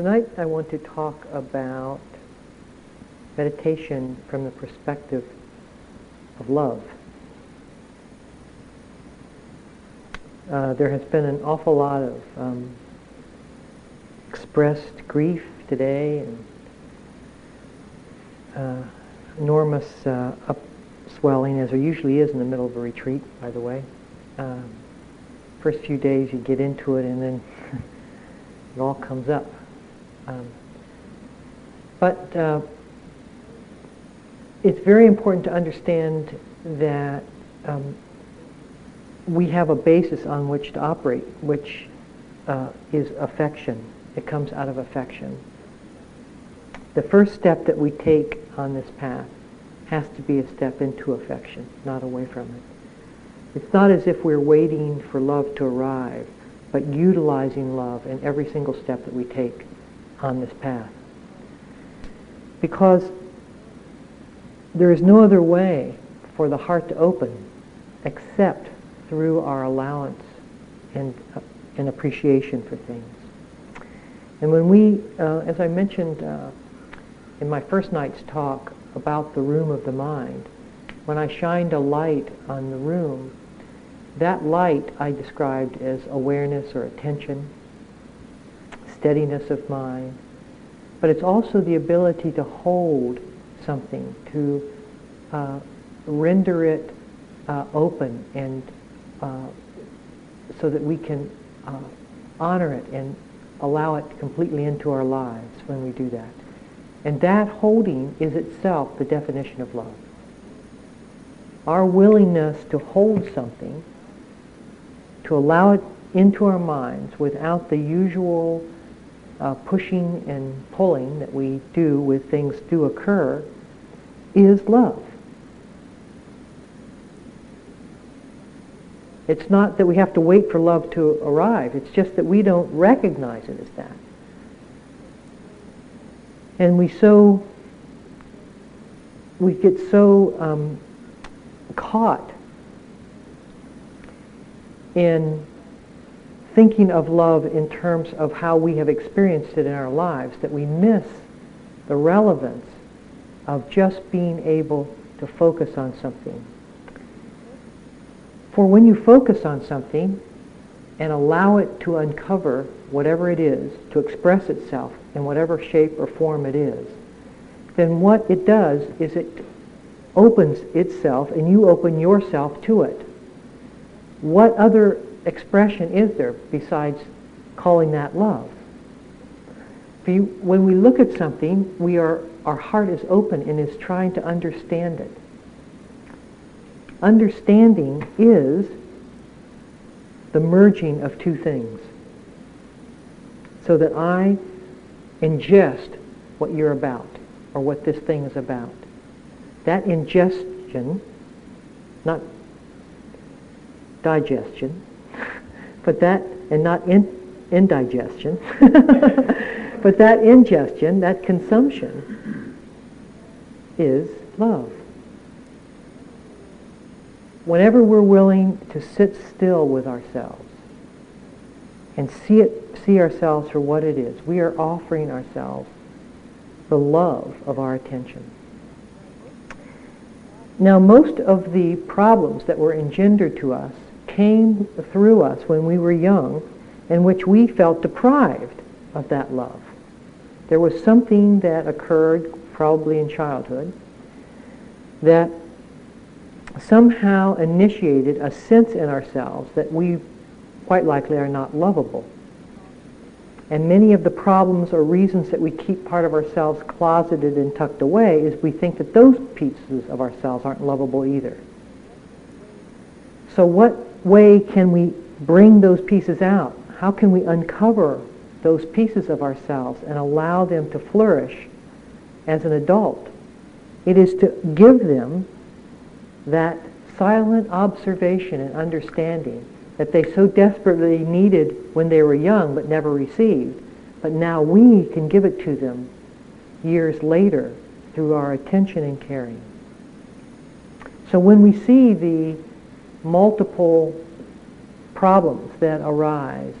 Tonight I want to talk about meditation from the perspective of love. Uh, there has been an awful lot of um, expressed grief today and uh, enormous uh, upswelling, as there usually is in the middle of a retreat, by the way. Um, first few days you get into it and then it all comes up. Um, but uh, it's very important to understand that um, we have a basis on which to operate, which uh, is affection. It comes out of affection. The first step that we take on this path has to be a step into affection, not away from it. It's not as if we're waiting for love to arrive, but utilizing love in every single step that we take on this path. Because there is no other way for the heart to open except through our allowance and, uh, and appreciation for things. And when we, uh, as I mentioned uh, in my first night's talk about the room of the mind, when I shined a light on the room, that light I described as awareness or attention, steadiness of mind, but it's also the ability to hold something, to uh, render it uh, open and uh, so that we can uh, honor it and allow it completely into our lives when we do that. And that holding is itself the definition of love. Our willingness to hold something, to allow it into our minds without the usual uh, pushing and pulling that we do with things do occur is love. It's not that we have to wait for love to arrive. It's just that we don't recognize it as that. And we so, we get so um, caught in thinking of love in terms of how we have experienced it in our lives that we miss the relevance of just being able to focus on something. For when you focus on something and allow it to uncover whatever it is, to express itself in whatever shape or form it is, then what it does is it opens itself and you open yourself to it. What other expression is there besides calling that love? You, when we look at something, we are, our heart is open and is trying to understand it. Understanding is the merging of two things. So that I ingest what you're about or what this thing is about. That ingestion, not digestion, but that, and not in, indigestion, but that ingestion, that consumption is love. Whenever we're willing to sit still with ourselves and see it, see ourselves for what it is, we are offering ourselves the love of our attention. Now, most of the problems that were engendered to us came through us when we were young in which we felt deprived of that love. There was something that occurred probably in childhood that somehow initiated a sense in ourselves that we quite likely are not lovable. And many of the problems or reasons that we keep part of ourselves closeted and tucked away is we think that those pieces of ourselves aren't lovable either. So what way can we bring those pieces out? How can we uncover those pieces of ourselves and allow them to flourish as an adult? It is to give them that silent observation and understanding that they so desperately needed when they were young but never received. But now we can give it to them years later through our attention and caring. So when we see the multiple problems that arise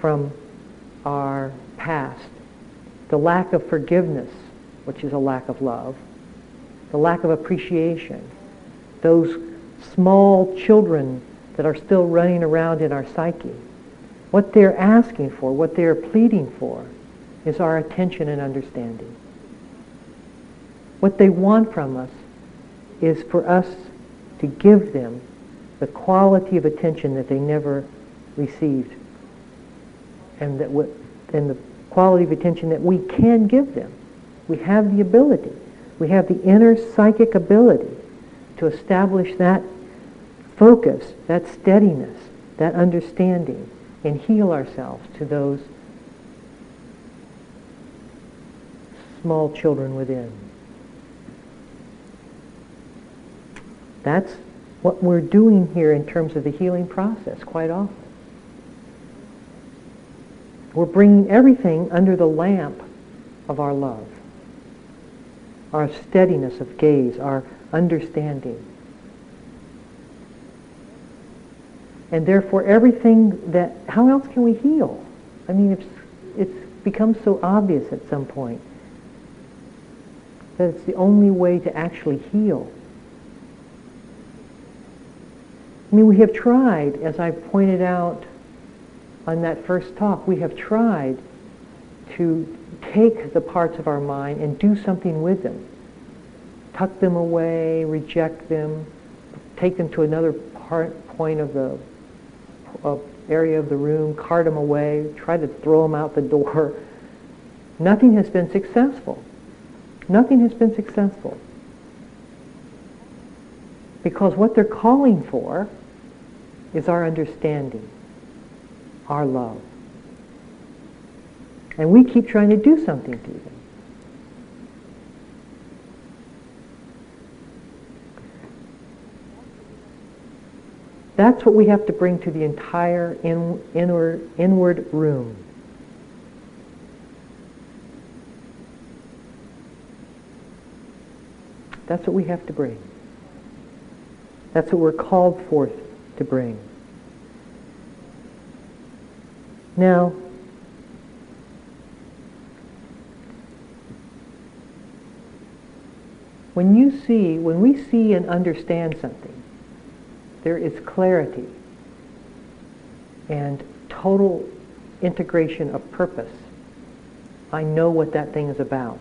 from our past the lack of forgiveness, which is a lack of love, the lack of appreciation, those small children that are still running around in our psyche. What they're asking for, what they're pleading for, is our attention and understanding. What they want from us is for us to give them the quality of attention that they never received and that what, and the quality of attention that we can give them. We have the ability. We have the inner psychic ability to establish that focus, that steadiness, that understanding, and heal ourselves to those small children within. That's what we're doing here in terms of the healing process quite often. We're bringing everything under the lamp of our love, our steadiness of gaze, our understanding. And therefore everything that, how else can we heal? I mean, it's, it's become so obvious at some point that it's the only way to actually heal. I mean, we have tried, as I pointed out on that first talk, we have tried to take the parts of our mind and do something with them. Tuck them away, reject them, take them to another part, point of the uh, area of the room, cart them away, try to throw them out the door. Nothing has been successful. Nothing has been successful. Because what they're calling for is our understanding our love. And we keep trying to do something to them. That's what we have to bring to the entire in, inward, inward room. That's what we have to bring. That's what we're called forth to bring. Now, when you see, when we see and understand something, there is clarity and total integration of purpose. I know what that thing is about.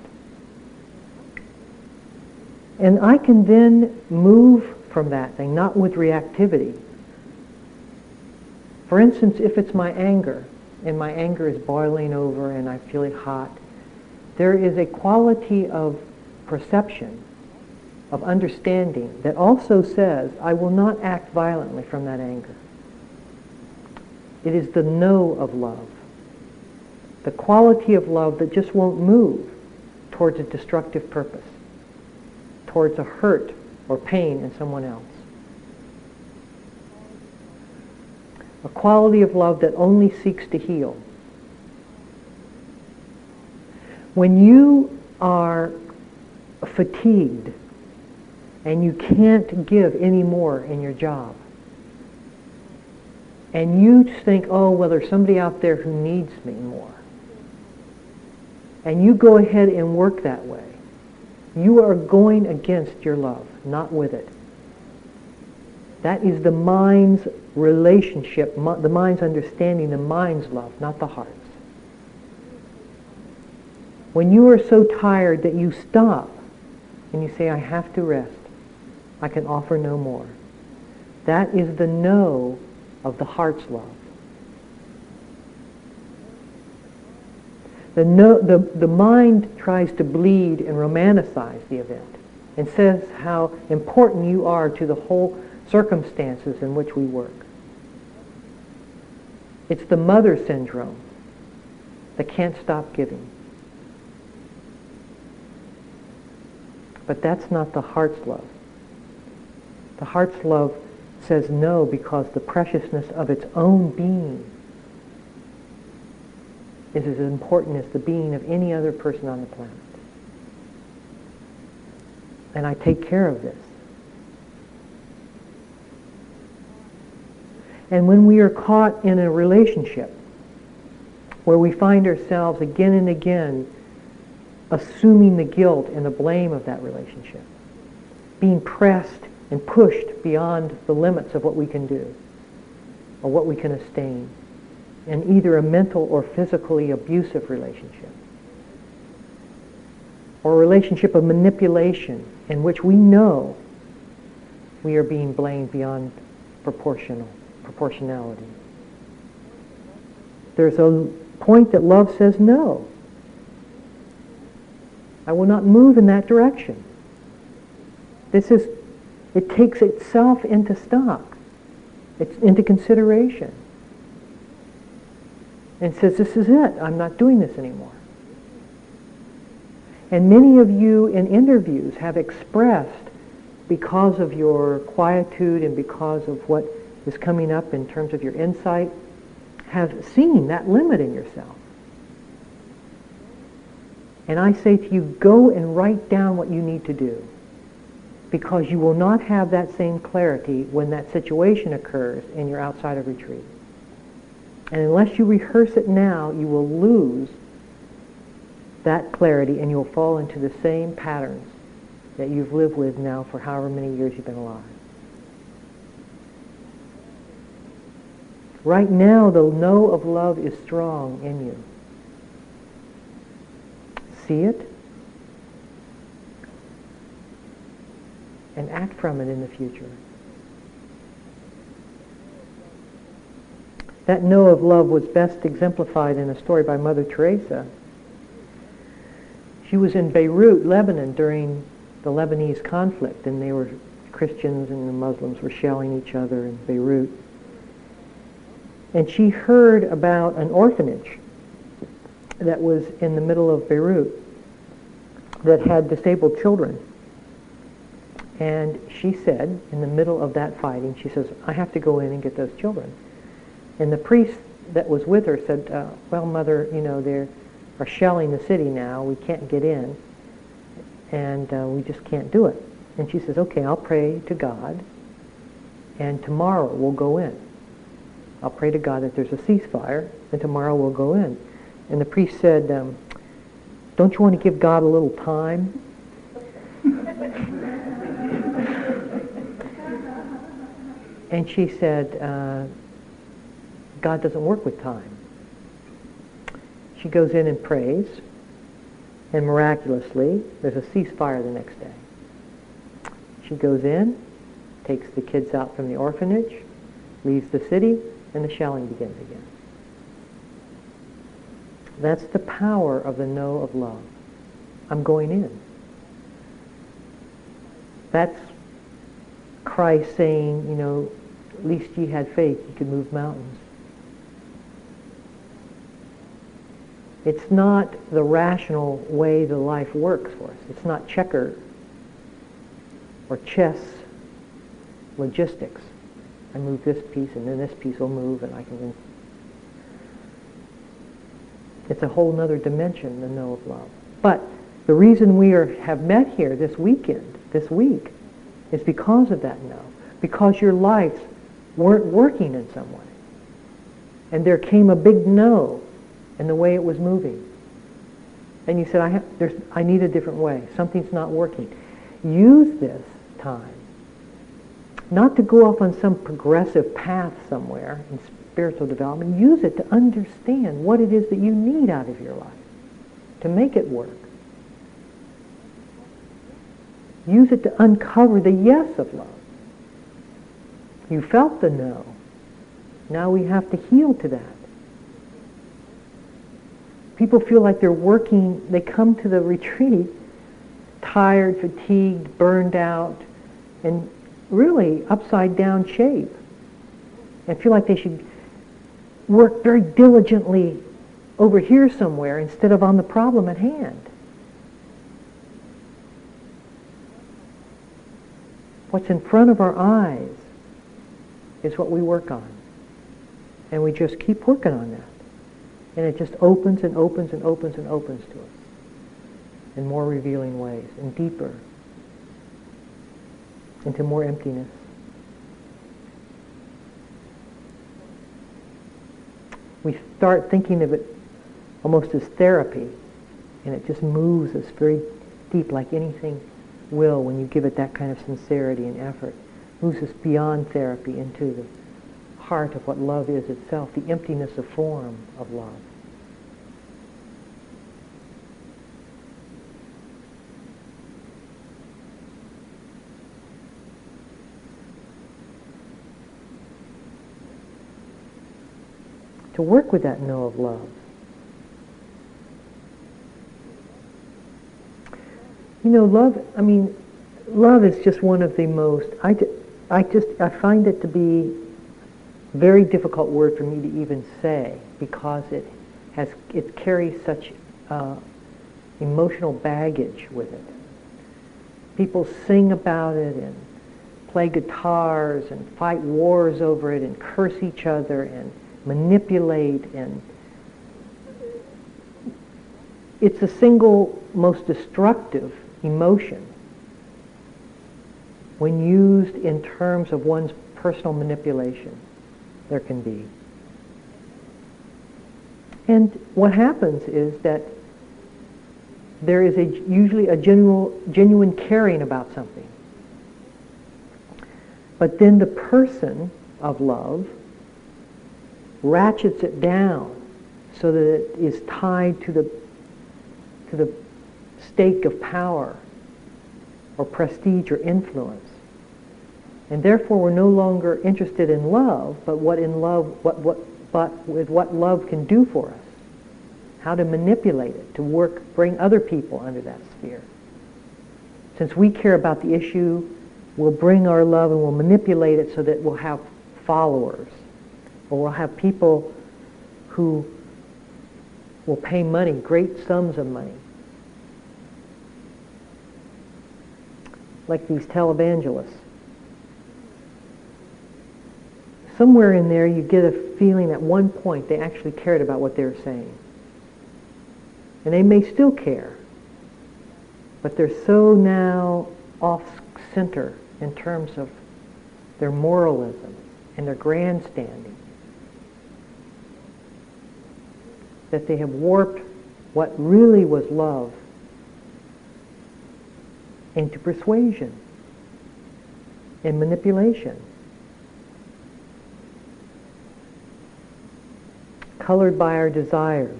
And I can then move from that thing, not with reactivity. For instance, if it's my anger, and my anger is boiling over and I feel it hot, there is a quality of perception, of understanding that also says, I will not act violently from that anger. It is the no of love, the quality of love that just won't move towards a destructive purpose, towards a hurt or pain in someone else. A quality of love that only seeks to heal. When you are fatigued and you can't give any more in your job, and you think, oh, well, there's somebody out there who needs me more, and you go ahead and work that way, you are going against your love, not with it. That is the mind's relationship, the mind's understanding, the mind's love, not the heart's. When you are so tired that you stop and you say, I have to rest, I can offer no more. That is the no of the heart's love. The, no, the, the mind tries to bleed and romanticize the event and says how important you are to the whole circumstances in which we work. It's the mother syndrome that can't stop giving. But that's not the heart's love. The heart's love says no because the preciousness of its own being is as important as the being of any other person on the planet. And I take care of this. And when we are caught in a relationship where we find ourselves again and again assuming the guilt and the blame of that relationship, being pressed and pushed beyond the limits of what we can do or what we can sustain in either a mental or physically abusive relationship or a relationship of manipulation in which we know we are being blamed beyond proportional proportionality. There's a point that love says no. I will not move in that direction. This is, it takes itself into stock, it's into consideration. And says, this is it. I'm not doing this anymore. And many of you in interviews have expressed, because of your quietude and because of what is coming up in terms of your insight, have seen that limit in yourself. And I say to you, go and write down what you need to do. Because you will not have that same clarity when that situation occurs and you're outside of retreat. And unless you rehearse it now, you will lose that clarity and you'll fall into the same patterns that you've lived with now for however many years you've been alive. Right now, the no of love is strong in you. See it and act from it in the future. That no of love was best exemplified in a story by Mother Teresa. She was in Beirut, Lebanon, during the Lebanese conflict, and they were Christians and the Muslims were shelling each other in Beirut. And she heard about an orphanage that was in the middle of Beirut that had disabled children. And she said, in the middle of that fighting, she says, I have to go in and get those children. And the priest that was with her said, uh, well, mother, you know, they are shelling the city now. We can't get in. And uh, we just can't do it. And she says, okay, I'll pray to God. And tomorrow we'll go in. I'll pray to God that there's a ceasefire. And tomorrow we'll go in. And the priest said, um, don't you want to give God a little time? and she said, uh, God doesn't work with time. She goes in and prays, and miraculously, there's a ceasefire the next day. She goes in, takes the kids out from the orphanage, leaves the city, and the shelling begins again. That's the power of the no of love. I'm going in. That's Christ saying, you know, at least ye had faith, ye could move mountains. It's not the rational way the life works for us. It's not checker or chess logistics. I move this piece and then this piece will move and I can then... it's a whole other dimension, the no of love. But the reason we are, have met here this weekend, this week, is because of that no. Because your lives weren't working in some way. And there came a big no in the way it was moving. And you said, I, have, I need a different way. Something's not working. Use this time not to go off on some progressive path somewhere in spiritual development. Use it to understand what it is that you need out of your life to make it work. Use it to uncover the yes of love. You felt the no. Now we have to heal to that. People feel like they're working, they come to the retreat tired, fatigued, burned out, and really upside down shape. And feel like they should work very diligently over here somewhere instead of on the problem at hand. What's in front of our eyes is what we work on. And we just keep working on that. And it just opens and opens and opens and opens to us in more revealing ways and deeper into more emptiness. We start thinking of it almost as therapy And it just moves us very deep like anything will when you give it that kind of sincerity and effort. Moves us beyond therapy into the heart of what love is itself, the emptiness of form of love. To work with that no of love. You know, love, I mean, love is just one of the most, I, I just, I find it to be very difficult word for me to even say because it has, it carries such uh, emotional baggage with it. People sing about it and play guitars and fight wars over it and curse each other and manipulate and it's the single most destructive emotion when used in terms of one's personal manipulation there can be. And what happens is that there is a, usually a genuine, genuine caring about something. But then the person of love ratchets it down so that it is tied to the, to the stake of power or prestige or influence. And therefore we're no longer interested in love, but what in love, what, what, but with what love can do for us. How to manipulate it, to work, bring other people under that sphere. Since we care about the issue, we'll bring our love and we'll manipulate it so that we'll have followers. Or we'll have people who will pay money, great sums of money, like these televangelists. Somewhere in there you get a feeling at one point they actually cared about what they were saying. And they may still care, but they're so now off center in terms of their moralism and their grandstanding that they have warped what really was love into persuasion and manipulation. Colored by our desires.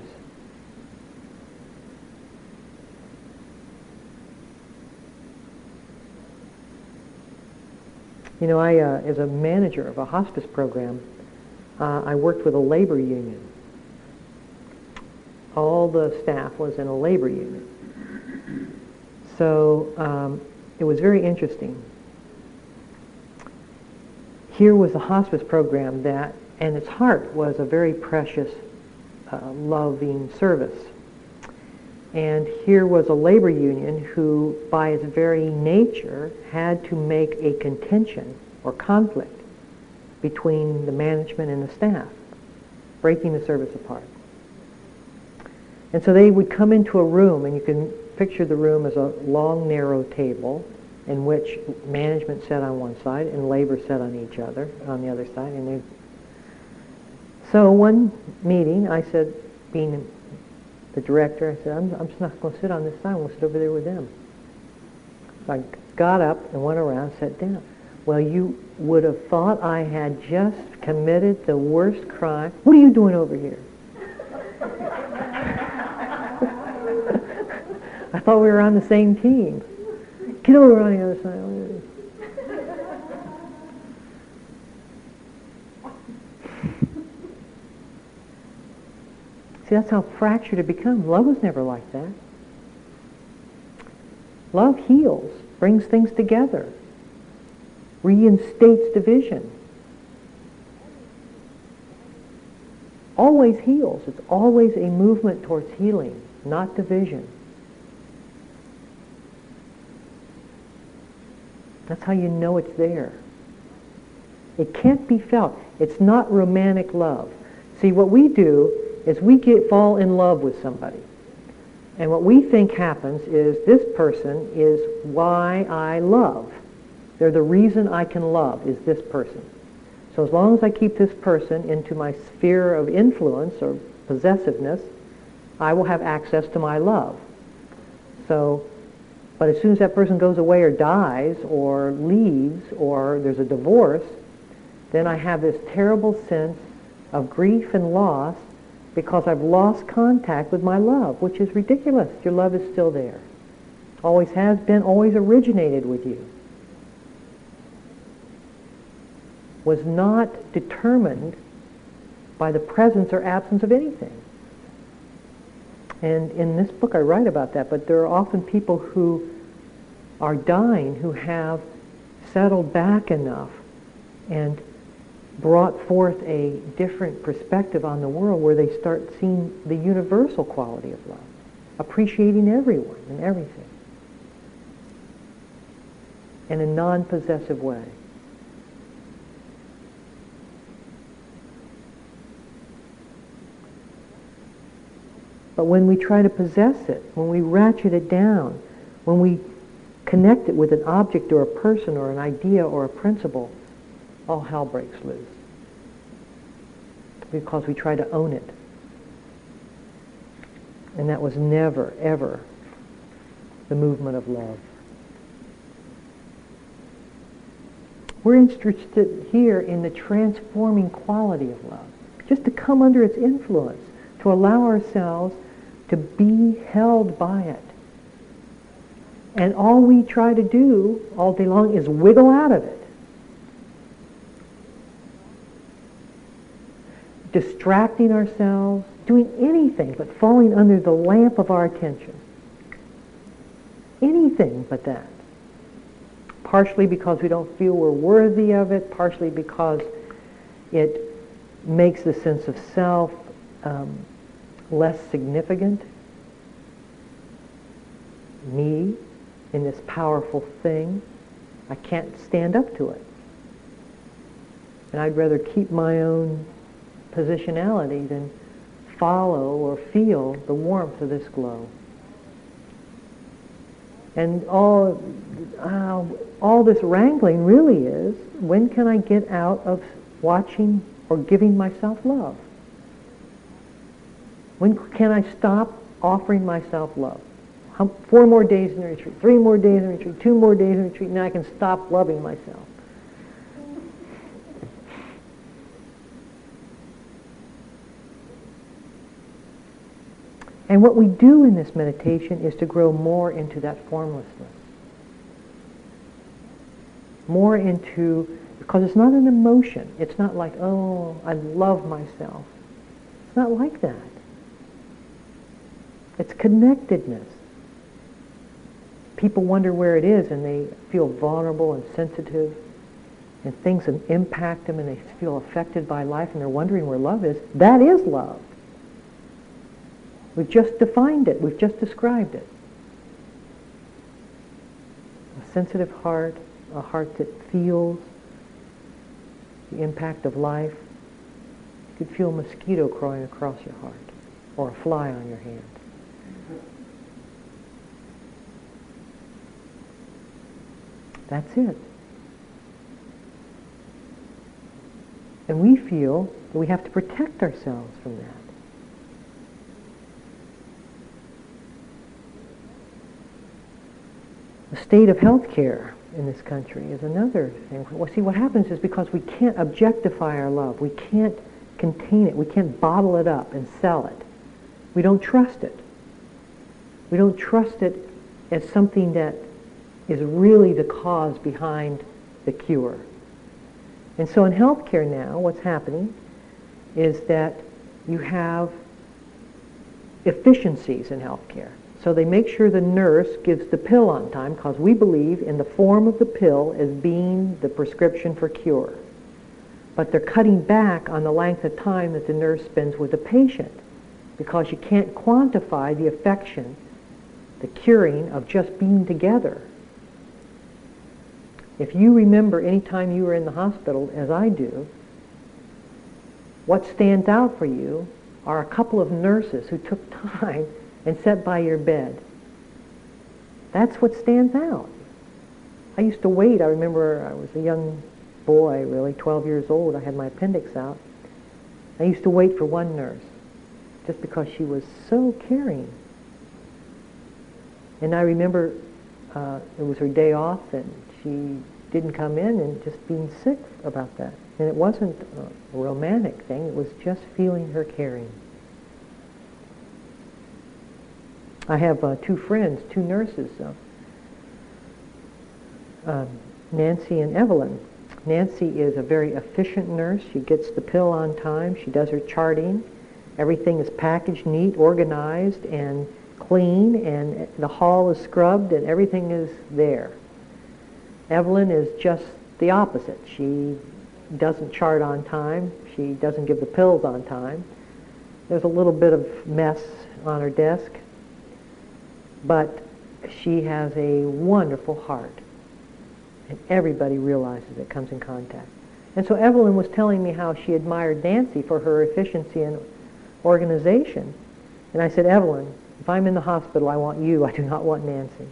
You know, I, uh, as a manager of a hospice program, uh, I worked with a labor union. All the staff was in a labor union. So um, it was very interesting. Here was a hospice program that, and its heart was a very precious, uh, loving service. And here was a labor union who, by its very nature, had to make a contention or conflict between the management and the staff, breaking the service apart. And so they would come into a room, and you can picture the room as a long, narrow table in which management sat on one side and labor sat on each other, on the other side. And they... So one meeting, I said, being the director, I said, I'm, I'm just not going to sit on this side. I'm going to sit over there with them. So I got up and went around, sat down. Well, you would have thought I had just committed the worst crime. What are you doing over here? I thought we were on the same team. Get over on the other side. See, that's how fractured it becomes. Love was never like that. Love heals, brings things together, reinstates division. Always heals. It's always a movement towards healing, not division. That's how you know it's there. It can't be felt. It's not romantic love. See, what we do is we get fall in love with somebody. And what we think happens is this person is why I love. They're the reason I can love is this person. So as long as I keep this person into my sphere of influence or possessiveness, I will have access to my love. So, but as soon as that person goes away or dies or leaves or there's a divorce, then I have this terrible sense of grief and loss because I've lost contact with my love, which is ridiculous. Your love is still there. Always has been, always originated with you. Was not determined by the presence or absence of anything. And in this book I write about that, but there are often people who are dying who have settled back enough and brought forth a different perspective on the world where they start seeing the universal quality of love, appreciating everyone and everything in a non-possessive way. But when we try to possess it, when we ratchet it down, when we connect it with an object or a person or an idea or a principle, all hell breaks loose. Because we try to own it. And that was never, ever the movement of love. We're interested here in the transforming quality of love, just to come under its influence, to allow ourselves to be held by it. And all we try to do all day long is wiggle out of it. distracting ourselves, doing anything but falling under the lamp of our attention. Anything but that. Partially because we don't feel we're worthy of it, partially because it makes the sense of self um, less significant. Me in this powerful thing, I can't stand up to it. And I'd rather keep my own positionality than follow or feel the warmth of this glow. And all, uh, all this wrangling really is, when can I get out of watching or giving myself love? When can I stop offering myself love? Four more days in retreat, three more days in retreat, two more days in retreat, now I can stop loving myself. And what we do in this meditation is to grow more into that formlessness. More into, because it's not an emotion. It's not like, oh, I love myself. It's not like that. It's connectedness. People wonder where it is and they feel vulnerable and sensitive and things impact them and they feel affected by life and they're wondering where love is. That is love. We've just defined it. We've just described it. A sensitive heart, a heart that feels the impact of life. You could feel a mosquito crawling across your heart or a fly on your hand. That's it. And we feel that we have to protect ourselves from that. The state of health care in this country is another thing. Well, see, what happens is because we can't objectify our love, we can't contain it, we can't bottle it up and sell it. We don't trust it. We don't trust it as something that is really the cause behind the cure. And so in healthcare now, what's happening is that you have efficiencies in healthcare. So they make sure the nurse gives the pill on time because we believe in the form of the pill as being the prescription for cure. But they're cutting back on the length of time that the nurse spends with the patient because you can't quantify the affection, the curing of just being together. If you remember any time you were in the hospital, as I do, what stands out for you are a couple of nurses who took time and sat by your bed. That's what stands out. I used to wait. I remember I was a young boy, really, 12 years old. I had my appendix out. I used to wait for one nurse just because she was so caring. And I remember uh, it was her day off and she didn't come in and just being sick about that. And it wasn't a romantic thing, it was just feeling her caring. I have uh, two friends, two nurses, uh, Nancy and Evelyn. Nancy is a very efficient nurse. She gets the pill on time. She does her charting. Everything is packaged neat, organized, and clean, and the hall is scrubbed, and everything is there. Evelyn is just the opposite. She doesn't chart on time. She doesn't give the pills on time. There's a little bit of mess on her desk, but she has a wonderful heart. And everybody realizes it comes in contact. And so Evelyn was telling me how she admired Nancy for her efficiency and organization. And I said, Evelyn, if I'm in the hospital, I want you. I do not want Nancy.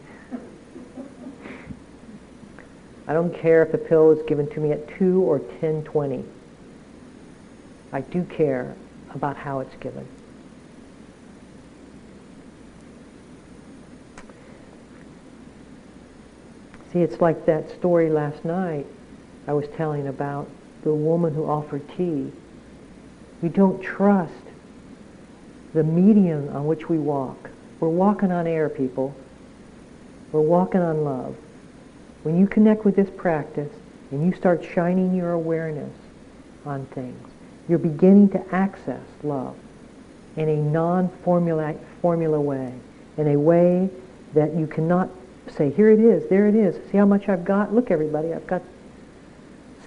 I don't care if the pill is given to me at 2 or 10.20. I do care about how it's given. See, it's like that story last night I was telling about the woman who offered tea. We don't trust the medium on which we walk. We're walking on air, people. We're walking on love. When you connect with this practice and you start shining your awareness on things, you're beginning to access love in a non-formula formula way, in a way that you cannot say, here it is, there it is. See how much I've got? Look, everybody, I've got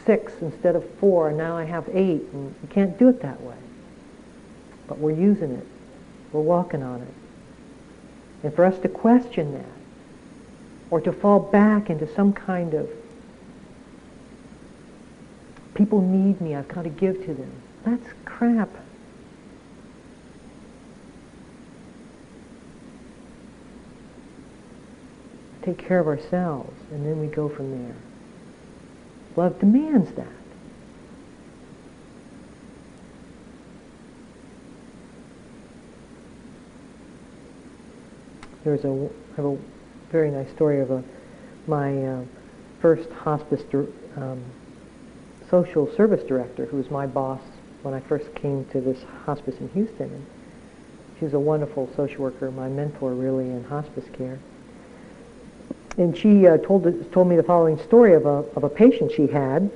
six instead of four, and now I have eight. And you can't do it that way. But we're using it. We're walking on it. And for us to question that, or to fall back into some kind of, people need me, I've got to give to them. That's crap. take care of ourselves, and then we go from there. Love demands that. There's a, I have a very nice story of a, my uh, first hospice um, social service director, who was my boss when I first came to this hospice in Houston. And she was a wonderful social worker, my mentor really in hospice care and she uh, told told me the following story of a of a patient she had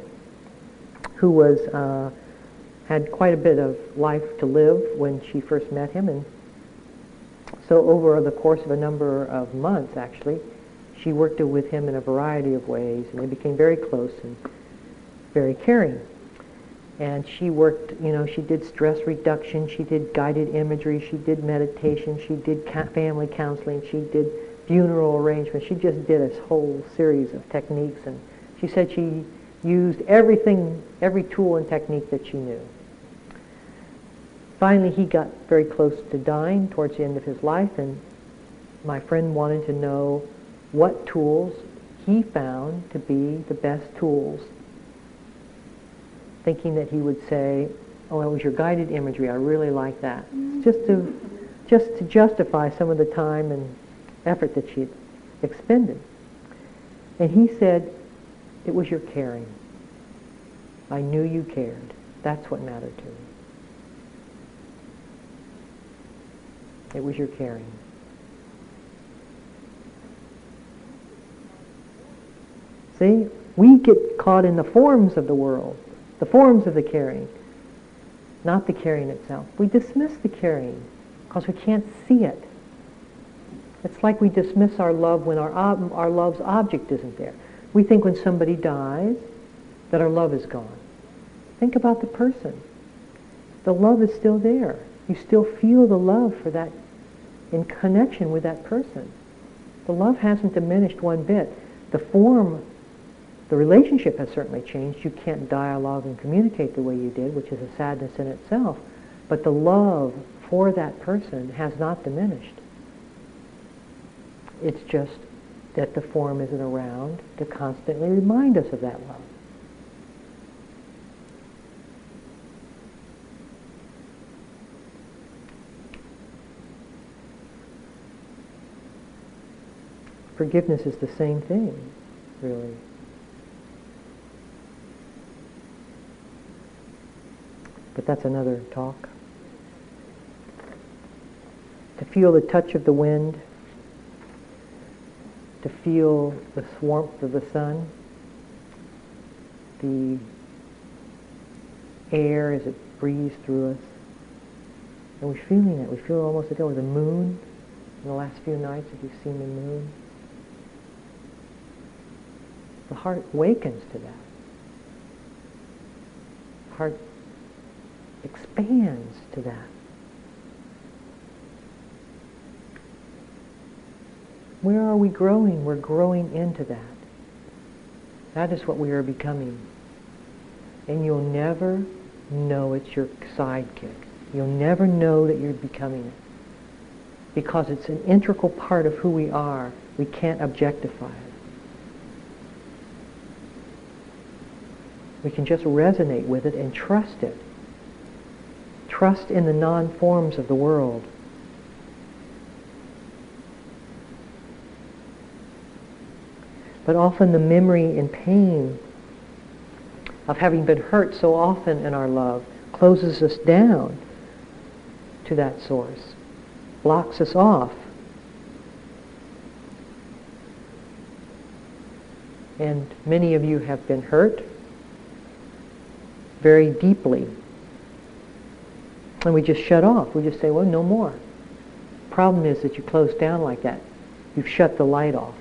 who was uh, had quite a bit of life to live when she first met him, and so over the course of a number of months, actually, she worked with him in a variety of ways, and they became very close and very caring. And she worked, you know, she did stress reduction, she did guided imagery, she did meditation, she did family counseling, she did funeral arrangements. She just did a whole series of techniques, and she said she used everything, every tool and technique that she knew. Finally, he got very close to dying towards the end of his life, and my friend wanted to know what tools he found to be the best tools, thinking that he would say, oh, it was your guided imagery. I really like that. Mm-hmm. Just to, just to justify some of the time and effort that she had expended. And he said, it was your caring. I knew you cared. That's what mattered to me. It was your caring. See, we get caught in the forms of the world, the forms of the caring, not the caring itself. We dismiss the caring because we can't see it. It's like we dismiss our love when our, ob- our love's object isn't there. We think when somebody dies that our love is gone. Think about the person. The love is still there. You still feel the love for that in connection with that person. The love hasn't diminished one bit. The form, the relationship has certainly changed. You can't dialogue and communicate the way you did, which is a sadness in itself. But the love for that person has not diminished. It's just that the form isn't around to constantly remind us of that love. Forgiveness is the same thing, really. But that's another talk. To feel the touch of the wind, to feel the warmth of the sun, the air as it breathes through us. And we're feeling it. We feel almost as though the moon in the last few nights if you've seen the moon. The heart wakens to that. The heart expands to that. Where are we growing? We're growing into that. That is what we are becoming. And you'll never know it's your sidekick. You'll never know that you're becoming it. Because it's an integral part of who we are. We can't objectify it. We can just resonate with it and trust it. Trust in the non-forms of the world. But often the memory and pain of having been hurt so often in our love closes us down to that source, blocks us off. And many of you have been hurt very deeply. And we just shut off. We just say, well, no more. Problem is that you close down like that. You've shut the light off.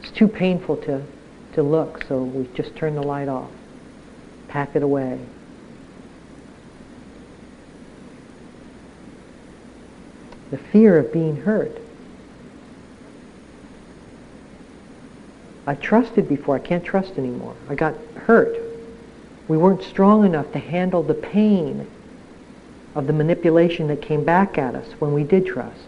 It's too painful to, to look, so we just turn the light off. Pack it away. The fear of being hurt. I trusted before. I can't trust anymore. I got hurt. We weren't strong enough to handle the pain of the manipulation that came back at us when we did trust.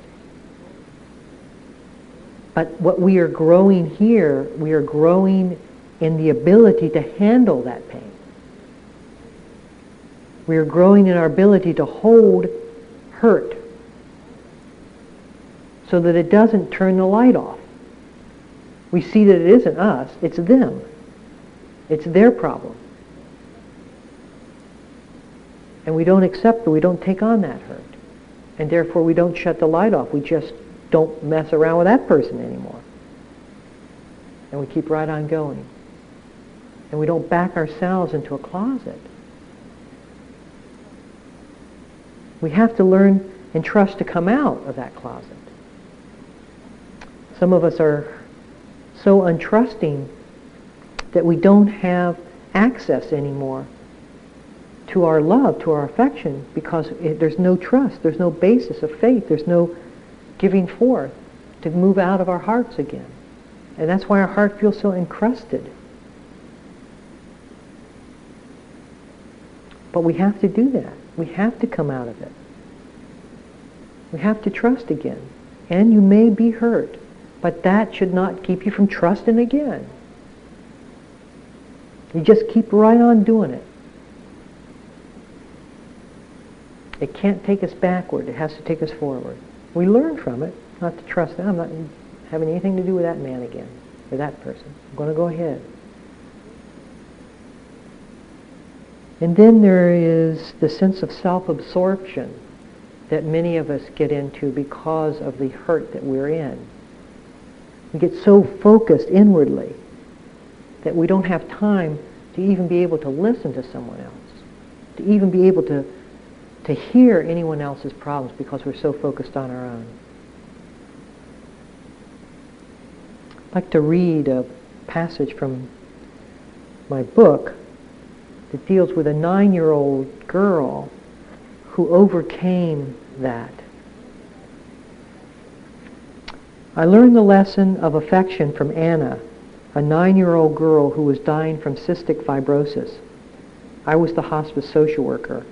But what we are growing here, we are growing in the ability to handle that pain. We are growing in our ability to hold hurt so that it doesn't turn the light off. We see that it isn't us, it's them. It's their problem. And we don't accept it. We don't take on that hurt. And therefore we don't shut the light off. We just don't mess around with that person anymore. And we keep right on going. And we don't back ourselves into a closet. We have to learn and trust to come out of that closet. Some of us are so untrusting that we don't have access anymore to our love, to our affection, because it, there's no trust, there's no basis of faith, there's no giving forth to move out of our hearts again. And that's why our heart feels so encrusted. But we have to do that. We have to come out of it. We have to trust again. And you may be hurt, but that should not keep you from trusting again. You just keep right on doing it. It can't take us backward. It has to take us forward. We learn from it not to trust them. I'm not having anything to do with that man again, or that person. I'm going to go ahead. And then there is the sense of self-absorption that many of us get into because of the hurt that we're in. We get so focused inwardly that we don't have time to even be able to listen to someone else, to even be able to to hear anyone else's problems because we're so focused on our own. I'd like to read a passage from my book that deals with a nine-year-old girl who overcame that. I learned the lesson of affection from Anna, a nine-year-old girl who was dying from cystic fibrosis. I was the hospice social worker.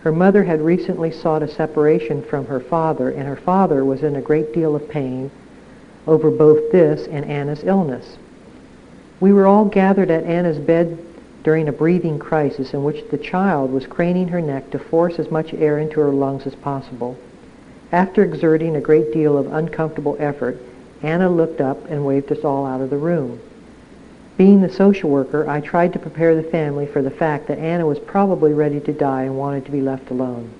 Her mother had recently sought a separation from her father, and her father was in a great deal of pain over both this and Anna's illness. We were all gathered at Anna's bed during a breathing crisis in which the child was craning her neck to force as much air into her lungs as possible. After exerting a great deal of uncomfortable effort, Anna looked up and waved us all out of the room. Being the social worker, I tried to prepare the family for the fact that Anna was probably ready to die and wanted to be left alone.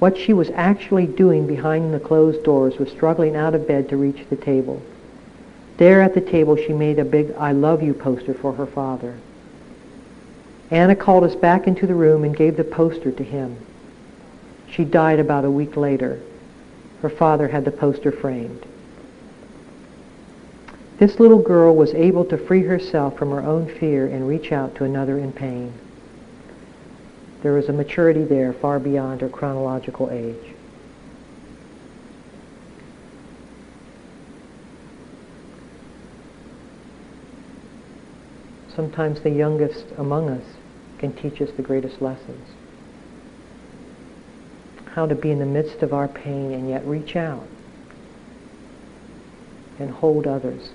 What she was actually doing behind the closed doors was struggling out of bed to reach the table. There at the table, she made a big I love you poster for her father. Anna called us back into the room and gave the poster to him. She died about a week later. Her father had the poster framed. This little girl was able to free herself from her own fear and reach out to another in pain. There was a maturity there far beyond her chronological age. Sometimes the youngest among us can teach us the greatest lessons. How to be in the midst of our pain and yet reach out and hold others.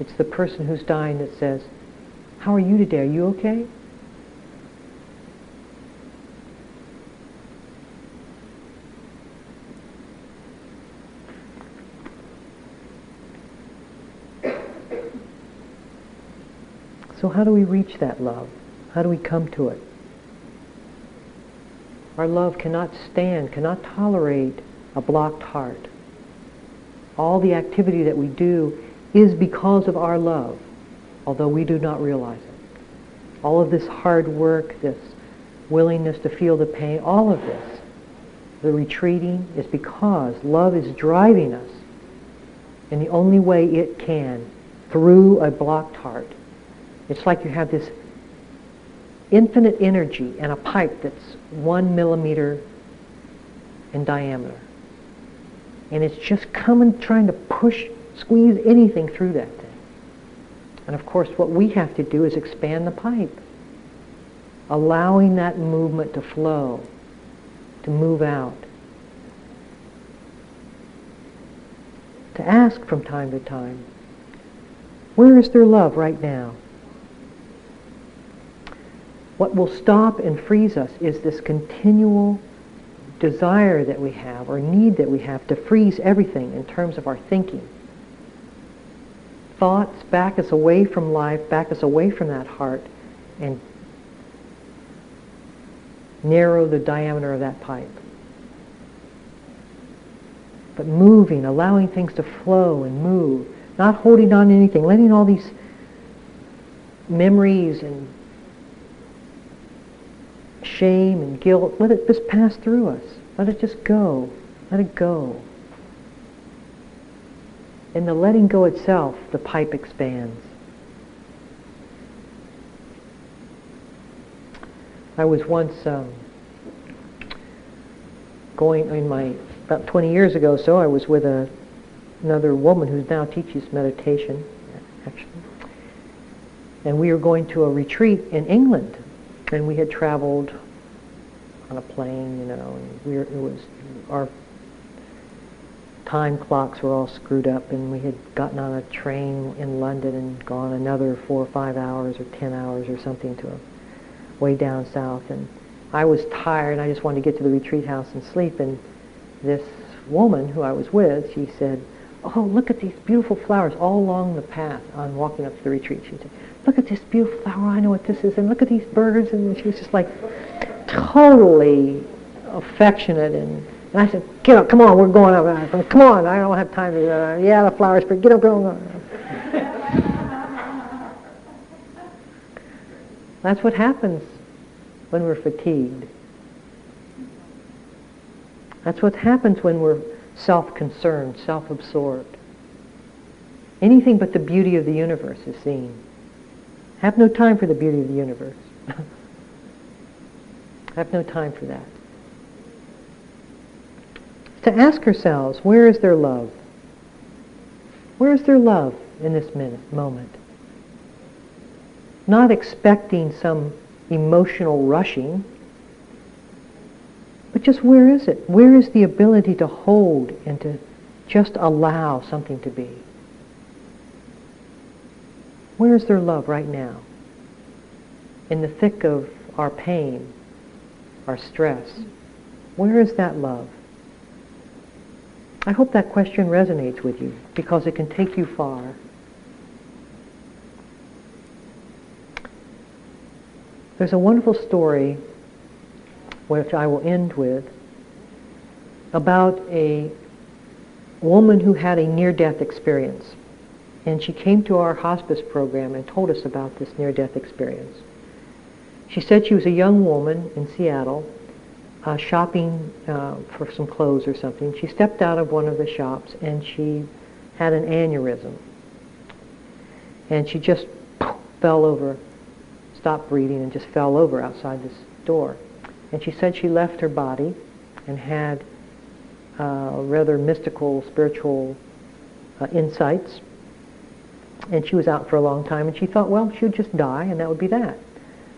It's the person who's dying that says, how are you today? Are you okay? So how do we reach that love? How do we come to it? Our love cannot stand, cannot tolerate a blocked heart. All the activity that we do is because of our love, although we do not realize it. All of this hard work, this willingness to feel the pain, all of this, the retreating, is because love is driving us in the only way it can through a blocked heart it's like you have this infinite energy and a pipe that's one millimeter in diameter. And it's just coming, trying to push, squeeze anything through that thing. And of course, what we have to do is expand the pipe, allowing that movement to flow, to move out. To ask from time to time, where is there love right now? What will stop and freeze us is this continual desire that we have or need that we have to freeze everything in terms of our thinking. Thoughts back us away from life, back us away from that heart, and narrow the diameter of that pipe. But moving, allowing things to flow and move, not holding on to anything, letting all these memories and shame and guilt, let it just pass through us. Let it just go. Let it go. In the letting go itself, the pipe expands. I was once um, going in my about 20 years ago. So I was with a, another woman who now teaches meditation, actually, and we were going to a retreat in England and we had traveled on a plane, you know, and we were, it was our time clocks were all screwed up, and we had gotten on a train in London and gone another four or five hours or ten hours or something to a way down south, and I was tired, and I just wanted to get to the retreat house and sleep, and this woman who I was with, she said, oh, look at these beautiful flowers all along the path on walking up to the retreat. She said, look at this beautiful flower, I know what this is, and look at these birds, and she was just like totally affectionate, and, and I said, get up, come on, we're going up, said, come on, I don't have time to, uh, yeah, the flowers, get up, go on. That's what happens when we're fatigued. That's what happens when we're self-concerned, self-absorbed. Anything but the beauty of the universe is seen. Have no time for the beauty of the universe. Have no time for that. To ask ourselves, where is there love? Where is there love in this minute, moment? Not expecting some emotional rushing, but just where is it? Where is the ability to hold and to just allow something to be? Where is there love right now? In the thick of our pain, our stress, where is that love? I hope that question resonates with you because it can take you far. There's a wonderful story, which I will end with, about a woman who had a near-death experience. And she came to our hospice program and told us about this near-death experience. She said she was a young woman in Seattle uh, shopping uh, for some clothes or something. She stepped out of one of the shops and she had an aneurysm. And she just fell over, stopped breathing, and just fell over outside this door. And she said she left her body and had uh, rather mystical, spiritual uh, insights. And she was out for a long time, and she thought, well, she would just die, and that would be that.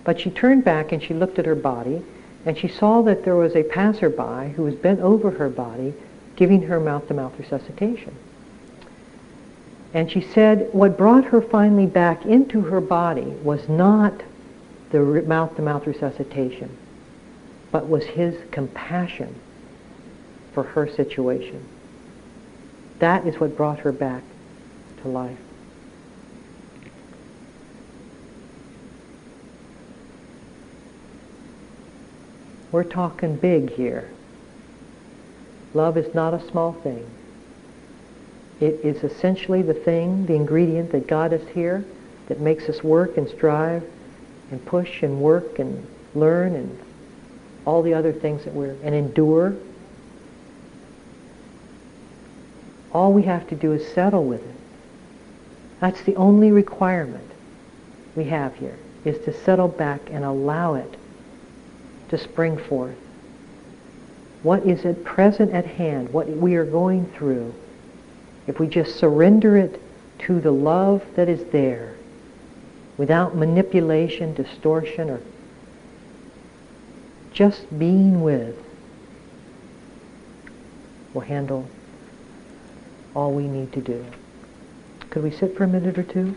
But she turned back and she looked at her body, and she saw that there was a passerby who was bent over her body, giving her mouth-to-mouth resuscitation. And she said what brought her finally back into her body was not the mouth-to-mouth resuscitation, but was his compassion for her situation. That is what brought her back to life. We're talking big here. Love is not a small thing. It is essentially the thing, the ingredient that got us here, that makes us work and strive and push and work and learn and all the other things that we're, and endure. All we have to do is settle with it. That's the only requirement we have here, is to settle back and allow it to spring forth. What is at present at hand, what we are going through, if we just surrender it to the love that is there, without manipulation, distortion, or just being with, will handle all we need to do. Could we sit for a minute or two?